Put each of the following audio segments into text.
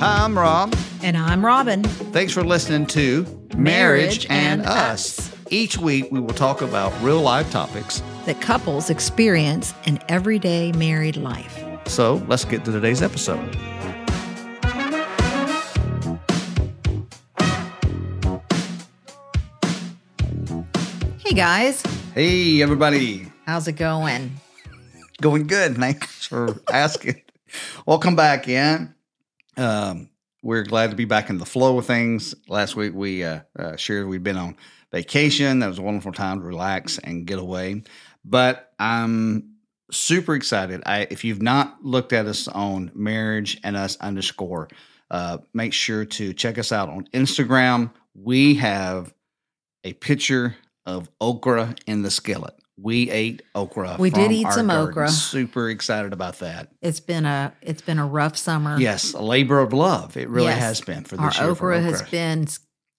Hi, I'm Rob. And I'm Robin. Thanks for listening to Marriage and Us. Each week, we will talk about real life topics. That couples experience in everyday married life. So let's get to today's episode. Hey guys, Hey, everybody. how's it going? Going good. Thanks for asking. Welcome back in. Um, we're glad to be back in the flow of things. Last week, we uh, uh, shared we'd been on vacation. That was a wonderful time to relax and get away. But I'm super excited. I, if you've not looked at us on marriage and us underscore, uh, make sure to check us out on Instagram. We have a picture of okra in the skillet. We ate okra. We did eat some garden. okra. Super excited about that. It's been a it's been a rough summer. Yes, a labor of love. It really Yes. has been for this Our year. for okra has been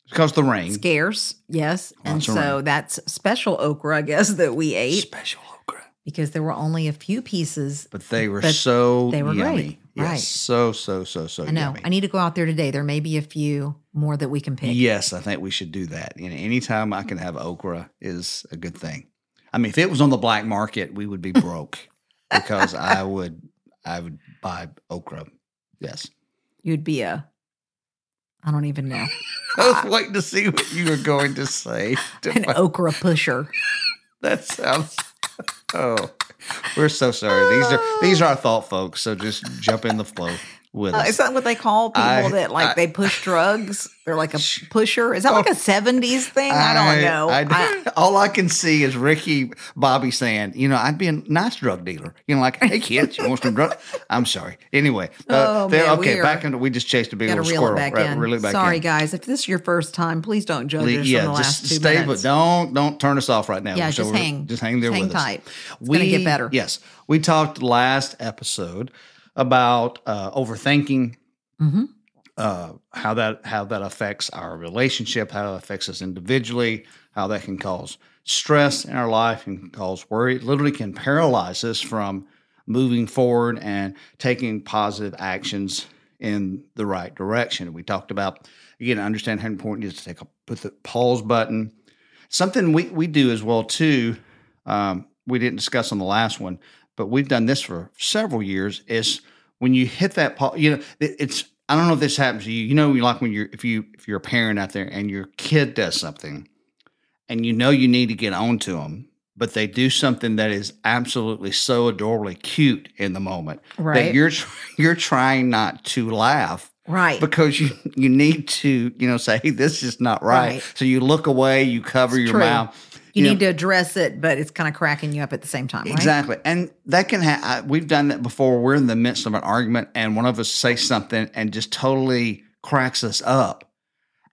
because the rain. scarce, yes, and Lots of so rain. that's special okra, I guess, that we ate Special okra. because there were only a few pieces. But they were But so they were yummy. great. Yes, Right. so so so so I know. yummy. I need to go out there today. There may be a few more that we can pick. Yes, I think we should do that. You know, anytime I can have okra is a good thing. I mean, if it was on the black market, we would be broke because I would I would buy okra. Yes. You'd be a I don't even know. I was waiting to see what you were going to say. To An okra pusher. That sounds. Oh, we're so sorry. These are these are our thought folks. So just jump in the flow with Uh, us. is that what they call people I- that like I- they push drugs? They're like a pusher. Is that like a seventies thing? I don't know. I, I- all I can see is Ricky Bobby saying, "You know, I'd be a nice drug dealer." You know, like, "Hey kids, you want some drug?" I'm sorry. Anyway, uh, Oh, man, okay, back into we just chased a big little squirrel. back Right, in. reel it back Sorry, in. guys. If this is your first time, please don't judge Le- us yeah, the just last two stay, minutes. but don't don't turn us off right now. Yeah, So just hang. just hang there Hang with us. tight. It's gonna get better. Yes, we talked last episode about uh, overthinking, hmm uh, how that how that affects our relationship, how it affects us individually, how that can cause stress in our life and cause worry. It literally can paralyze us from moving forward and taking positive actions in the right direction. We talked about again, understand how important it is to take a put the pause button. Something we we do as well too. Um, we didn't discuss on the last one, but we've done this for several years. Is when you hit that pause, you know, it, it's I don't know if this happens to you. You know, like when you're if you if you're a parent out there and your kid does something, and you know you need to get on to them, but they do something that is absolutely so adorably cute in the moment that Right. you're you're trying not to laugh Right. because you you need to you know say hey, this is not right. Right. So you look away, you cover It's your true. mouth. You need to address it, but it's kind of cracking you up at the same time, right? Exactly. And that can have, we've done that before. We're in the midst of an argument and one of us says something and just totally cracks us up.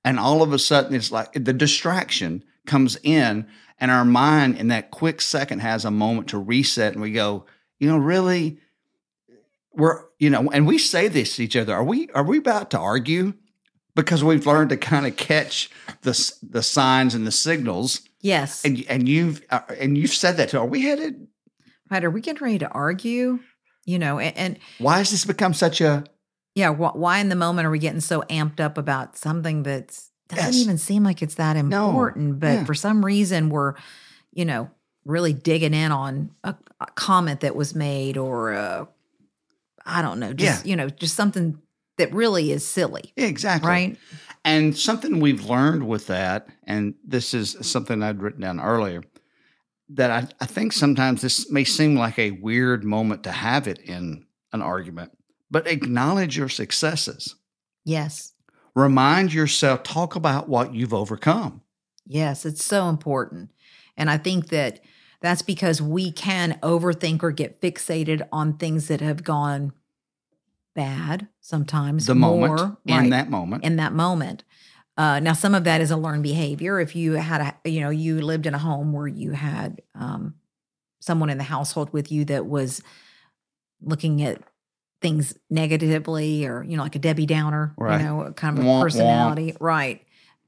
And all of a sudden, it's like the distraction comes in, and our mind in that quick second has a moment to reset. And we go, you know, really, we're, you know, and we say this to each other are we, are we about to argue? Because we've learned to kind of catch the, the signs and the signals. Yes. And, and you've, uh, and you've said that to, are we headed right. Are we getting ready to argue? You know, and, and Why has this become such a yeah, wh- why in the moment are we getting so amped up about something that's doesn't Yes. even seem like it's that No. important, but Yeah. for some reason we're, you know, really digging in on a, a comment that was made or uh, I don't know, just Yeah. you know, just something that really is silly, exactly right? And something we've learned with that, and this is something I'd written down earlier, that I, I think sometimes this may seem like a weird moment to have it in an argument, but acknowledge your successes. Yes. Remind yourself, talk about what you've overcome. Yes, it's so important. And I think that that's because we can overthink or get fixated on things that have gone bad sometimes The more, moment, in that moment. in that moment. Uh, now, some of that is a learned behavior. If you had a, you know, you lived in a home where you had um, someone in the household with you that was looking at things negatively or, you know, like a Debbie Downer, Right. you know, kind of a Womp, womp. personality. Right.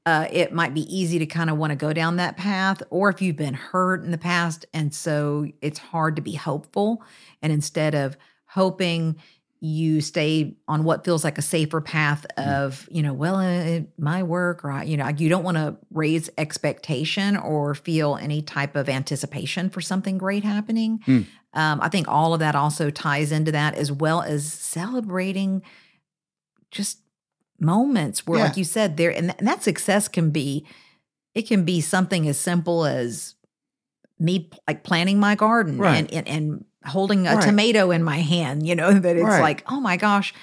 Uh, it might be easy to kind of want to go down that path, or if you've been hurt in the past, and so it's hard to be hopeful. And instead of hoping, you stay on what feels like a safer path Mm. of you know well uh, my work or you know you don't want to raise expectation or feel any type of anticipation for something great happening Mm. um, i think all of that also ties into that as well as celebrating just moments where Yeah. like you said there and, and that success can be it can be something as simple as me like planting my garden Right. and, and and holding a Right. tomato in my hand you know that it's Right. like oh my gosh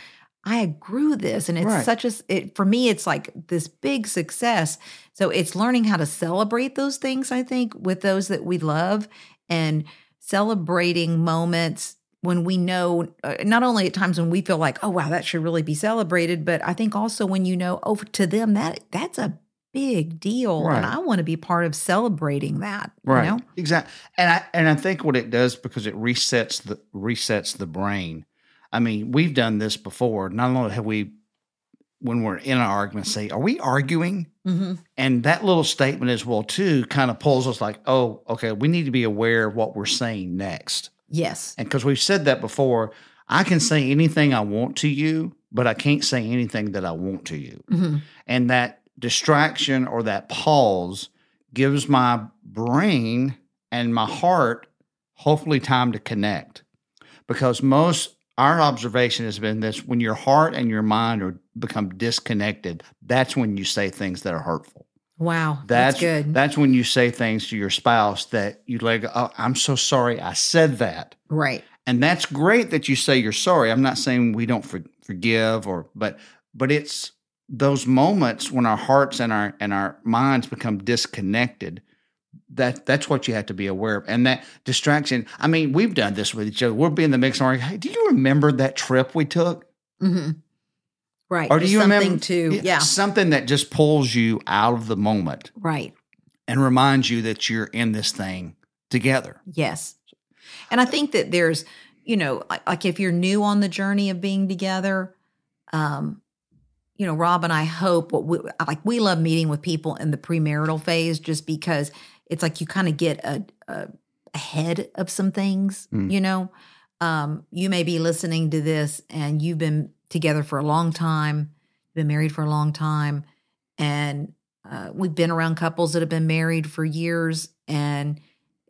i grew this and it's Right. such a, it for me it's like this big success so it's learning how to celebrate those things i think with those that we love and celebrating moments when we know uh, not only at times when we feel like oh wow that should really be celebrated but i think also when you know oh to them that that's a big deal Right. and i want to be part of celebrating that Right. you know Exactly. And I and I think what it does because it resets the resets the brain. I mean, we've done this before. Not only have we when we're in an argument say, Are we arguing? mm-hmm. And that little statement as well too kind of pulls us like, oh, okay, we need to be aware of what we're saying next. yes And because we've said that before, I can say anything I want to you, but I can't say anything that I want to you. hmm And that distraction or that pause gives my brain and my heart hopefully time to connect. Because most our observation has been this when your heart and your mind are become disconnected, that's when you say things that are hurtful. wow That's, that's, good That's when you say things to your spouse that you like, oh, I'm so sorry I said that. right And that's great that you say you're sorry. I'm not saying we don't for, forgive or but but it's those moments when our hearts and our and our minds become disconnected that that's what you have to be aware of. And that distraction i mean we've done this with each other. We'll be in the mix and we're like hey do you remember that trip we took? Hmm right. Or do you something remember to yeah. something that just pulls you out of the moment right. and reminds you that you're in this thing together. Yes. And I think that there's, you know, like, like if you're new on the journey of being together, um, you know, Rob and I hope what we like we love meeting with people in the premarital phase just because it's like you kind of get a, a ahead of some things, Mm. you know. Um, you may be listening to this and you've been together for a long time, been married for a long time, and uh, we've been around couples that have been married for years and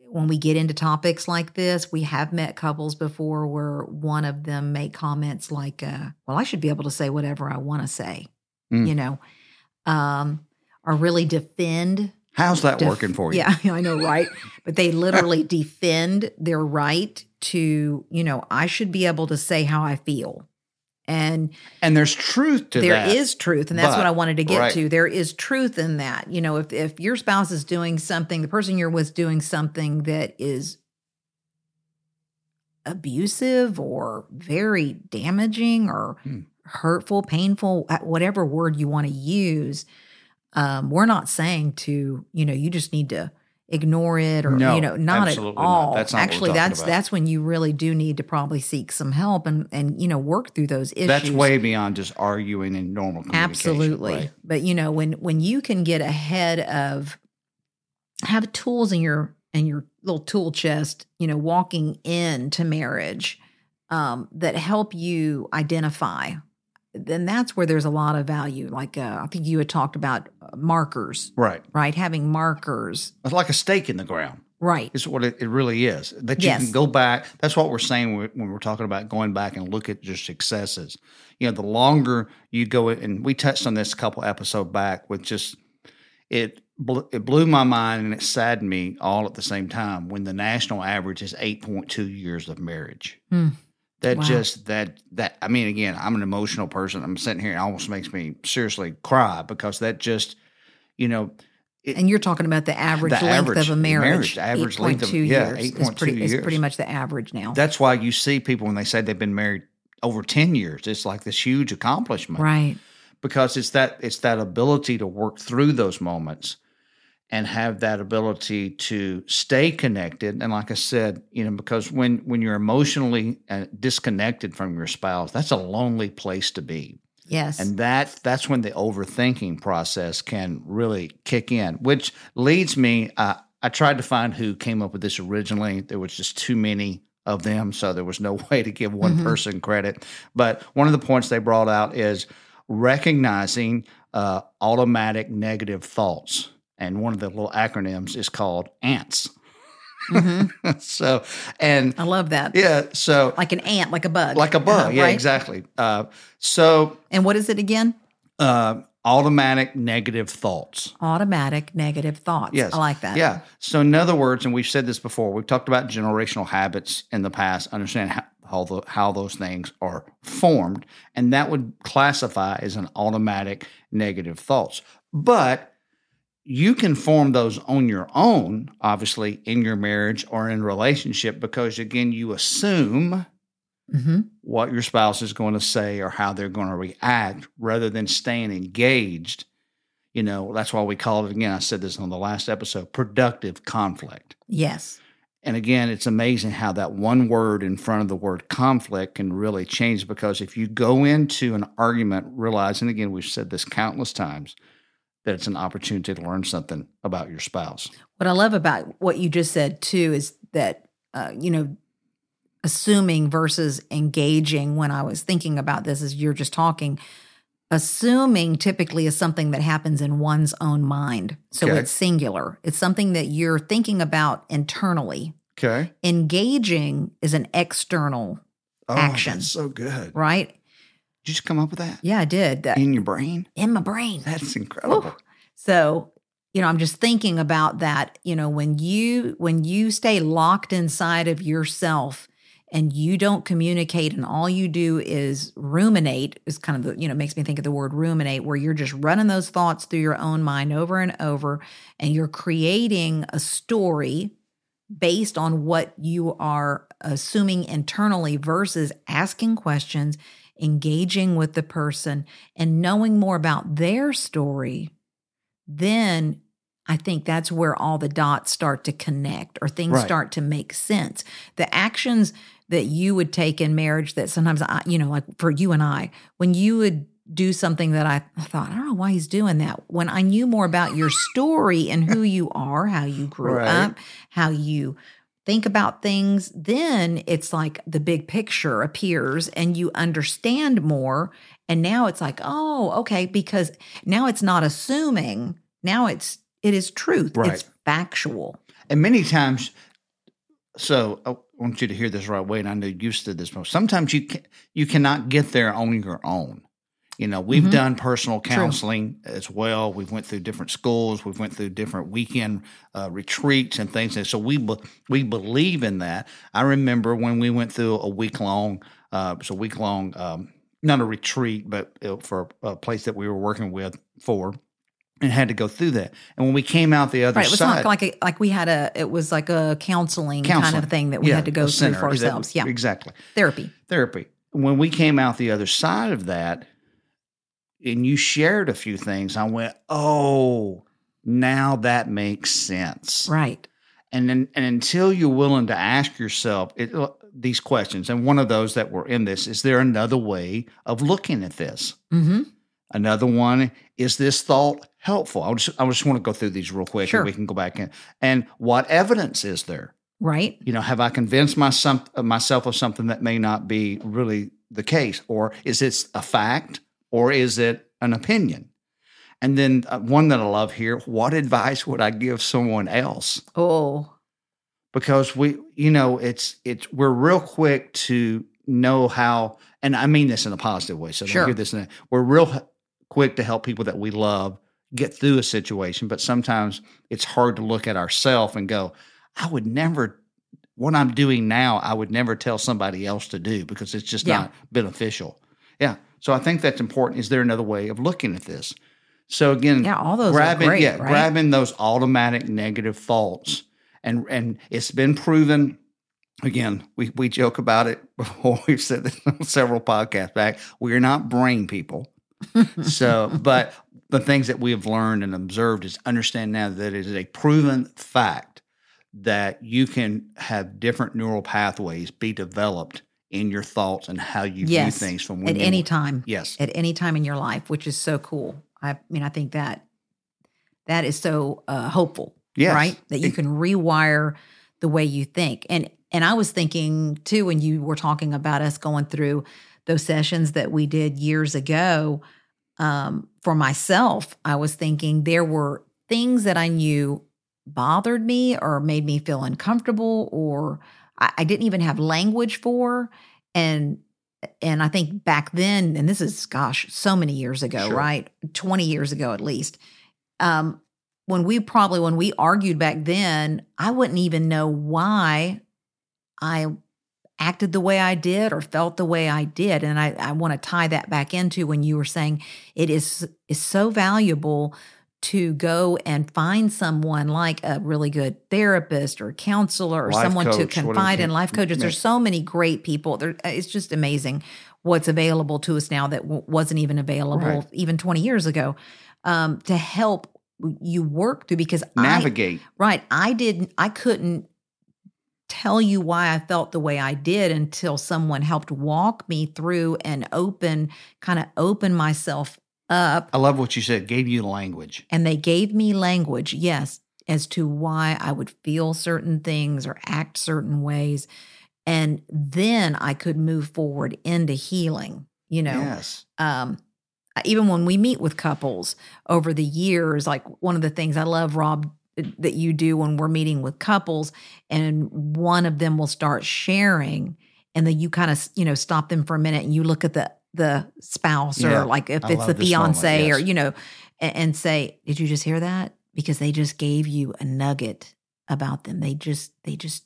when we get into topics like this, we have met couples before where one of them made comments like, uh, well, I should be able to say whatever I want to say, Mm. you know, um, or really defend. how's that def- working for you Yeah, I know, right? but they literally defend their right to, you know, I should be able to say how I feel. And and there's truth to there that is truth and that's what i wanted to get right. to there is truth in that you know if if your spouse is doing something the person you're with doing something that is abusive or very damaging or Hmm. hurtful painful uh, whatever word you want to use um, we're not saying to you know you just need to ignore it or No, you know not at absolutely not. all That's not actually that's about. that's when you really do need to probably seek some help and and you know work through those issues That's way beyond just arguing in normal communication. Absolutely. right? But you know, when when you can get ahead of have tools in your in your little tool chest, you know, walking into marriage um, that help you identify, then that's where there's a lot of value. Like uh, I think you had talked about uh, markers, Right. right? Having markers, It's like a stake in the ground. right? Is what it, it really is. That you Yes. can go back. That's what we're saying when we're talking about going back and look at your successes. You know, the longer you go, and we touched on this a couple episode back with just it. It blew my mind and it saddened me all at the same time when the national average is eight point two years of marriage. Hmm. That Wow. just that that I mean, again, I'm an emotional person. I'm sitting here, it almost makes me seriously cry because that just, you know, it- And you're talking about the average The length average- of a marriage. marriage, the average length of- 8.2 yeah, years is 8.2 pretty, is years. pretty much the average now. That's why you see people when they say they've been married over 10 years. It's like this huge accomplishment right. because it's that it's that ability to work through those moments and have that ability to stay connected and like I said, you know, because when when you're emotionally uh, disconnected from your spouse, that's a lonely place to be. Yes. And that that's when the overthinking process can really kick in, which leads me. Uh, I tried to find who came up with this originally. There was just too many of them, so there was no way to give one Mhm. person credit. But one of the points they brought out is recognizing uh, automatic negative thoughts, and one of the little acronyms is called ANTS. Mhm. so, and I love that. yeah, so Like an ant, like a bug. like a bug, Uh, yeah, right? exactly. Uh, so, And what is it again? uh, automatic negative thoughts. Automatic negative thoughts. Yes. I like that. Yeah. So, in other words, and we've said this before, we've talked about generational habits in the past, understand how, how, the, how those things are formed, and that would classify as an automatic negative thoughts. But you can form those on your own, obviously, in your marriage or in relationship, because again, you assume hmm what your spouse is going to say or how they're going to react rather than staying engaged. You know, that's why we call it again. I said this on the last episode productive conflict. Yes. And again, it's amazing how that one word in front of the word conflict can really change because if you go into an argument realizing, again, we've said this countless times, that it's an opportunity to learn something about your spouse. What I love about what you just said too is that uh, you know, assuming versus engaging. When I was thinking about this, as you're just talking, assuming typically is something that happens in one's own mind, so Okay. it's singular. It's something that you're thinking about internally. Okay. Engaging is an external, Oh, Action. that's so good. right? Did you just come up with that Yeah, I did that in your brain? in my brain. That's incredible. So, you know, I'm just thinking about that, you know, when you when you stay locked inside of yourself and you don't communicate and all you do is ruminate is kind of the, you know, makes me think of the word ruminate where you're just running those thoughts through your own mind over and over and you're creating a story based on what you are assuming internally versus asking questions, engaging with the person and knowing more about their story then I think that's where all the dots start to connect or things Right. start to make sense. The actions that you would take in marriage that sometimes I, you know, like for you and I, when you would do something that I thought, I don't know why he's doing that. When I knew more about your story and who you are, how you grew Right. up, how you think about things, then it's like the big picture appears and you understand more. And now it's like, oh, okay, because now it's not assuming. Now it's it is truth. Right. It's factual. And many times, so oh, I want you to hear this right way, and I know you said this most. Sometimes you can, you cannot get there on your own. You know, we've Mhm. done personal True. counseling as well. We've went through different schools. We've went through different weekend uh, retreats and things. And so we be, we believe in that. I remember when we went through a week long, uh, it was a week long, um, not a retreat, but uh, for a place that we were working with for, and had to go through that. And when we came out the other Right. It was side, not like a, like we had a it was like a counseling, kind of thing that we Yeah, had to go through for that- ourselves. Yeah. exactly. Therapy. Therapy. When we came out the other side of that, and you shared a few things, I went, "Oh, now that makes sense." Right. And then, and until you're willing to ask yourself it, uh, these questions, and one of those that were in this is there another way of looking at this? Mm-hmm. Another one is this thought helpful? I just, I just want to go through these real quick, Sure. and we can go back in. And what evidence is there? Right. you know, have I convinced my some, myself of something that may not be really the case? Or is it a fact or is it an opinion? And then uh, one that I love here what advice would I give someone else? Oh. Because we, you know, it's, it's, we're real quick to know how, and I mean this in a positive way. So don't Sure. hear this. We're real quick to help people that we love get through a situation, but sometimes it's hard to look at ourselves and go, I would never, what I'm doing now, I would never tell somebody else to do because it's just Yeah. not beneficial. Yeah. So I think that's important. Is there another way of looking at this? So again, Yeah, all those grabbing, great, yeah, right? grabbing those automatic negative thoughts, and and it's been proven. Again, we we joke about it before. We've said this on several podcasts back. We are not brain people. so, but the things that we have learned and observed is understand now that it is a proven fact that you can have different neural pathways be developed in your thoughts and how you Yes, view things from when At any time. Yes, At any time in your life, which is so cool. I mean, I think that that is so uh, hopeful. yes, right? That you can rewire the way you think. And and I was thinking too when you were talking about us going through those sessions that we did years ago. Um, for myself, I was thinking there were things that I knew bothered me or made me feel uncomfortable or I, I didn't even have language for. And and I think back then, and this is gosh, so many years ago, Sure. right? 20 years ago at least. Um, when we probably when we argued back then, I wouldn't even know why I acted the way I did or felt the way I did. And I, I want to tie that back into when you were saying it is is so valuable to go and find someone like a really good therapist or counselor or Life someone to coach, whatever confide in life coaches there's so many great people there it's just amazing what's available to us now that w- wasn't even available Right. even 20 years ago um, to help you work through because I, Navigate. Right. I didn't, I couldn't tell you why I felt the way I did until someone helped walk me through and open, kind of open myself up. I love what you said. Gave you language. And they gave me language, yes, as to why I would feel certain things or act certain ways. And then I could move forward into healing, you know Yes. um even when we meet with couples over the years like one of the things i love rob that you do when we're meeting with couples and one of them will start sharing and then you kind of you know stop them for a minute and you look at the the spouse Yeah, or like if I it's the moment, fiance or you know and, and say did you just hear that? Because they just gave you a nugget about them. They just they just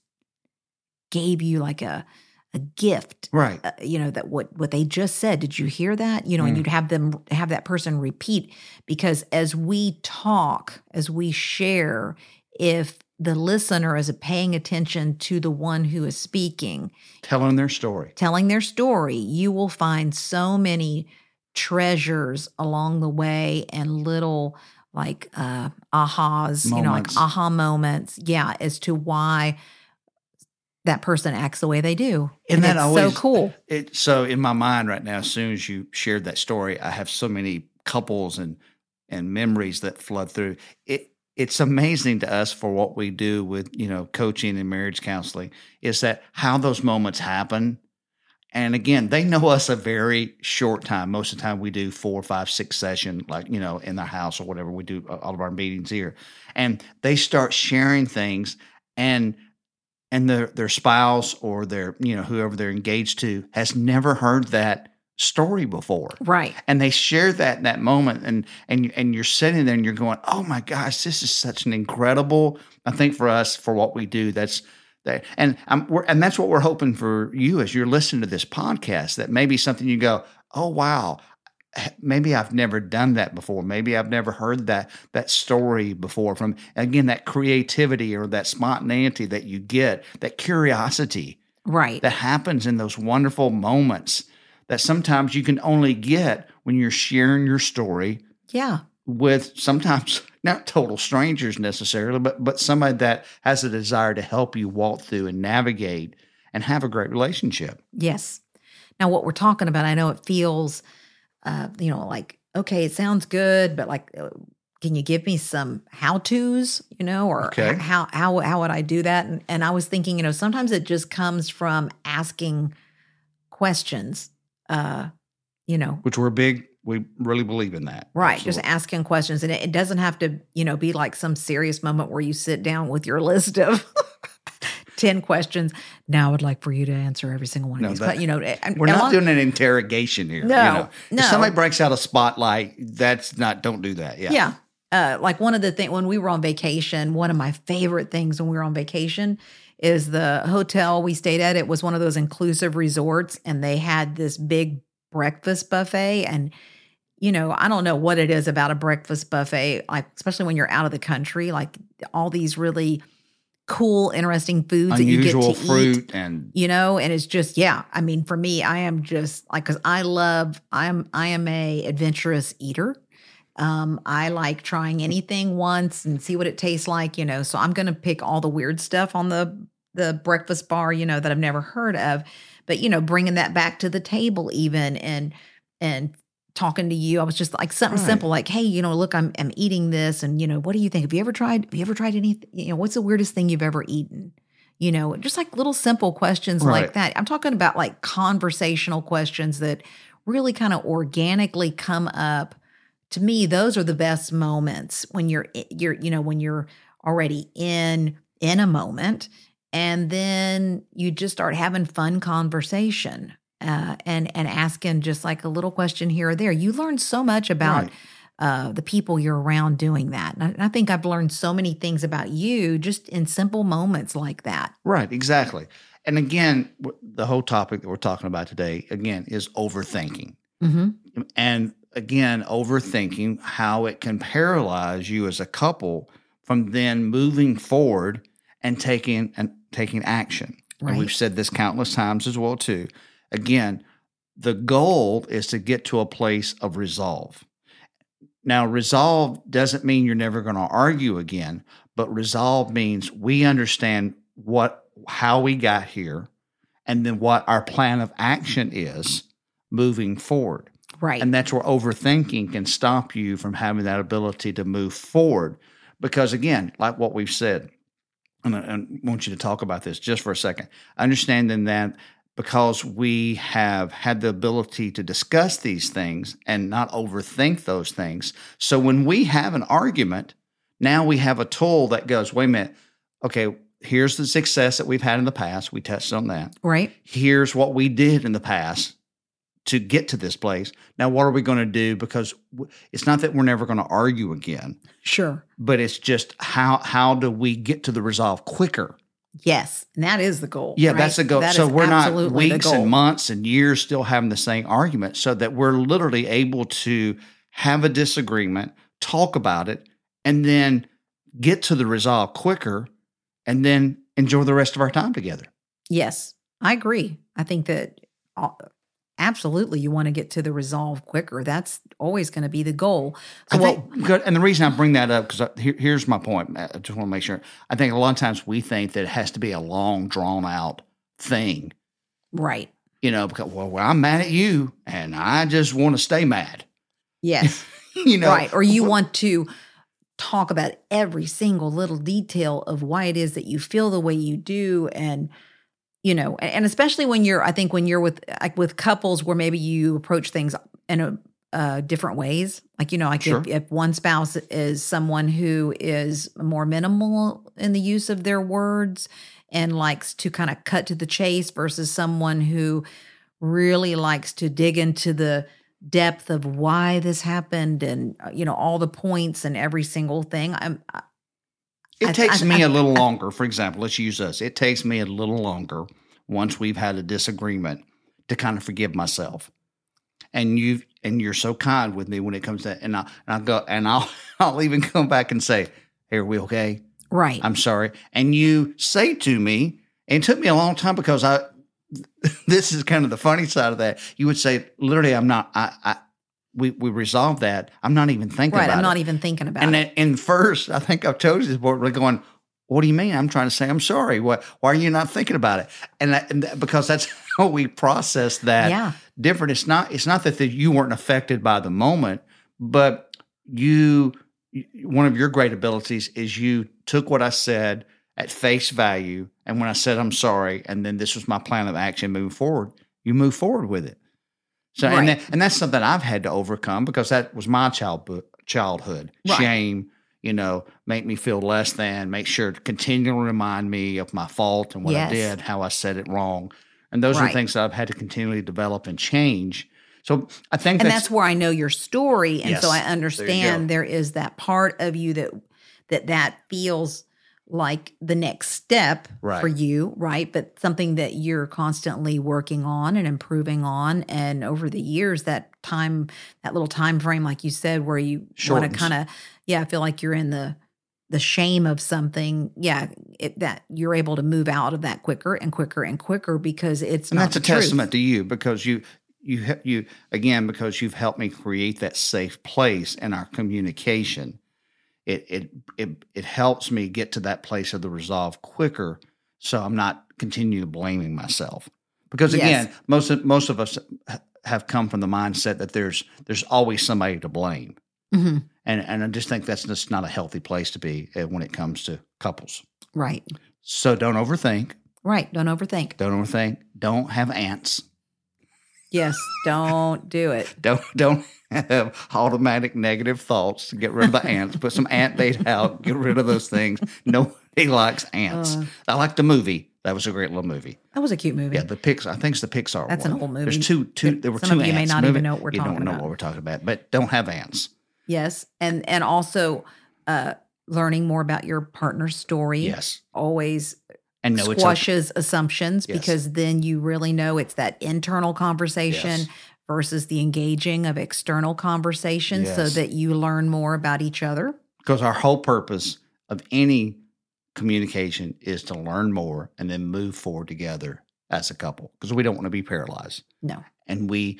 gave you like a a gift Right. uh, you know that what what they just said did you hear that? You know and Mm. you'd have them have that person repeat. Because as we talk as we share if the listener is paying attention to the one who is speaking. Telling their story. telling their story. You will find so many treasures along the way and little like uh ahas you know like aha moments yeah as to why that person acts the way they do. Isn't and that it's always- so cool. It, so in my mind right now, as soon as you shared that story, I have so many couples and and memories that flood through. It it's amazing to us for what we do with you know coaching and marriage counseling is that how those moments happen. And again, they know us a very short time. Most of the time, we do four, five, six session, like you know, in their house or whatever. We do uh, all of our meetings here, and they start sharing things, and and their their spouse or their you know whoever they're engaged to has never heard that story before. Right. And they share that in that moment and and and you're sitting there and you're going oh my gosh this is such an incredible i think for us for what we do that's that and I'm, we're, and that's what we're hoping for you as you're listening to this podcast that maybe something you go oh wow eh, maybe I've never done that before. Maybe I've never heard that that story before from again that creativity or that spontaneity that you get, that curiosity right. that happens in those wonderful moments that sometimes you can only get when you're sharing your story yeah with sometimes not total strangers necessarily, but but somebody that has a desire to help you walk through and navigate and have a great relationship. Yes. Now, what we're talking about, I know it feels, uh, you know, like okay, it sounds good, but like, uh, can you give me some how tos, you know, or Okay. how how how would I do that? And and I was thinking, you know, sometimes it just comes from asking questions, uh, you know, Which we're big, we really believe in that. Right, just asking questions, and it, it doesn't have to, you know, be like some serious moment where you sit down with your list of ten questions. Now, I would like for you to answer every single one No, of these. that- you know, We're not long- doing an interrogation here. No, you know. no. If somebody breaks out a spotlight, that's not. Don't do that. Yeah. Yeah. Uh, like one of the things when we were on vacation, one of my favorite things when we were on vacation is the hotel we stayed at. It was one of those inclusive resorts, and they had this big breakfast buffet. And you know, I don't know what it is about a breakfast buffet, like especially when you're out of the country, like all these really cool, interesting foods Unusual that you get to eat fruit and you know and it's just yeah i mean for me i am just like because i love i'm i am a adventurous eater um i like trying anything once and see what it tastes like you know so i'm gonna pick all the weird stuff on the the breakfast bar you know that i've never heard of but you know bringing that back to the table even and and talking to you i was just like something Right. simple like hey you know look i'm i'm eating this and you know what do you think have you ever tried have you ever tried anything you know what's the weirdest thing you've ever eaten you know, just like little simple questions Right. like that. I'm talking about like conversational questions that really kind of organically come up. To me, those are the best moments when you're you're you know when you're already in in a moment and then you just start having fun conversation uh, and and asking just like a little question here or there. You learn so much about Right. uh, the people you're around doing that. And I, and I think I've learned so many things about you just in simple moments like that. Right, exactly. And again, the whole topic that we're talking about today, again, is overthinking. Mm-hmm. And again, overthinking how it can paralyze you as a couple from then moving forward and taking and taking action. And we've said this countless times as well too. Again, the goal is to get to a place of resolve. Now, resolve doesn't mean you're never going to argue again, but resolve means we understand what how we got here and then what our plan of action is moving forward. Right. And that's where overthinking can stop you from having that ability to move forward. Because again, like what we've said, and I, and want you to talk about this just for a second, understanding that because we have had the ability to discuss these things and not overthink those things. So when we have an argument, now we have a tool that goes, wait a minute, okay, here's the success that we've had in the past. We touched on that right. here's what we did in the past to get to this place. Now, what are we going to do? Because it's not that we're never going to argue again, Sure. but it's just how how do we get to the resolve quicker? Yes. And that is the goal. Yeah, right? that's the goal. That so we're not weeks and months and years still having the same argument, so that we're literally able to have a disagreement, talk about it, and then get to the resolve quicker, and then enjoy the rest of our time together. Yes, I agree. I think that absolutely you want to get to the resolve quicker. That's always going to be the goal. So, I what, and the reason I bring that up because here, here's my point. I just want to make sure. I think a lot of times we think that it has to be a long, drawn out thing. right. You know, because well, well, I'm mad at you, and I just want to stay mad. Yes. You know, right. Or you want to talk about every single little detail of why it is that you feel the way you do. And, you know, and, especially when you're, I think when you're with, like with couples where maybe you approach things in a, uh, different ways. Like, you know, like Sure. if, if one spouse is someone who is more minimal in the use of their words and likes to kind of cut to the chase versus someone who really likes to dig into the depth of why this happened and uh, you know all the points and every single thing i'm it I- takes I- me I- a little longer. For example, let's use us. It takes me a little longer once we've had a disagreement to kind of forgive myself. And you and you're so kind with me when it comes to and I and I'll go and I'll I'll even come back and say, Hey, are we okay? right I'm sorry. And you say to me, and it took me a long time because I, this is kind of the funny side of that. You would say, literally, I'm not, I, I we, we resolved that. I'm not even thinking about it. right about i'm not it. even thinking about and it and first, I think I've told you this before, we're going, what do you mean? I'm trying to say, I'm sorry. What, why are you not thinking about it? And, that, and that, because that's how we process that yeah different. It's not it's not that the, you weren't affected by the moment, but you one of your great abilities is you took what I said at face value, and when I said I'm sorry, and then this was my plan of action moving forward, you move forward with it. So and that, and that's something I've had to overcome because that was my child childhood Right. shame. You know, make me feel less than. Make sure to continually remind me of my fault and what Yes. I did, how I said it wrong, and those are Right. things that I've had to continually develop and change. So I think and that's, that's where i know your story and so i understand go. there is that part of you that that that feels like the next step Right. for you right but something that you're constantly working on and improving on and over the years that time that little time frame like you said where you want to kind of yeah I feel like you're in the the shame of something yeah it, that you're able to move out of that quicker and quicker and quicker because it's and not that's a truth. testament to you because you you you again because you've helped me create that safe place in our communication. It it it it helps me get to that place of the resolve quicker, so I'm not continue blaming myself. Because again, Yes. most of most of us have come from the mindset that there's there's always somebody to blame, Mhm. and and I just think that's just not a healthy place to be uh, when it comes to couples. right So don't overthink. Right. Don't overthink. Don't overthink. Don't have ants. Yes. Don't do it. Don't don't have automatic negative thoughts to get rid of the ants. Put some ant bait out. Get rid of those things. Nobody likes ants. Uh. I like the movie. That was a great little movie. That was a cute movie. Yeah, the Pixar. I think it's the Pixar. That's an old movie. There's two. Two. There were some two. of you may not movie. even know what we're you talking don't know about. what we're talking about, but don't have ants. Yes. And and also uh learning more about your partner's story. Yes, Always and no, it's okay. squashes assumptions Yes. because then you really know it's that internal conversation Yes. versus the engaging of external conversation so that you learn more about each other. because our whole purpose of any communication is to learn more and then move forward together as a couple because we don't want to be paralyzed No. and we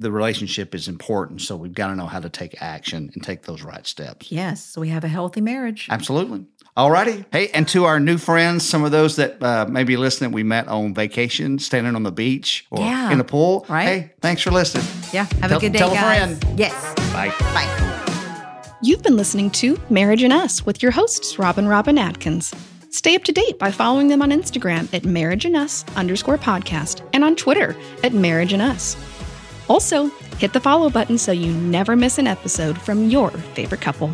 the relationship is important so we've got to know how to take action and take those right steps Yes. So we have a healthy marriage. absolutely all righty hey and to our new friends some of those that uh, may be listening we met on vacation standing on the beach or Yeah. in the pool Right. hey thanks for listening Yeah. Have Tell- a good day, tell a guys. friend. Yes. bye Bye. You've been listening to Marriage and Us with your hosts, Rob and Robin Atkins. Stay up to date by following them on Instagram at Marriage and Us underscore podcast and on Twitter at Marriage and Us. Also, hit the follow button so you never miss an episode from your favorite couple.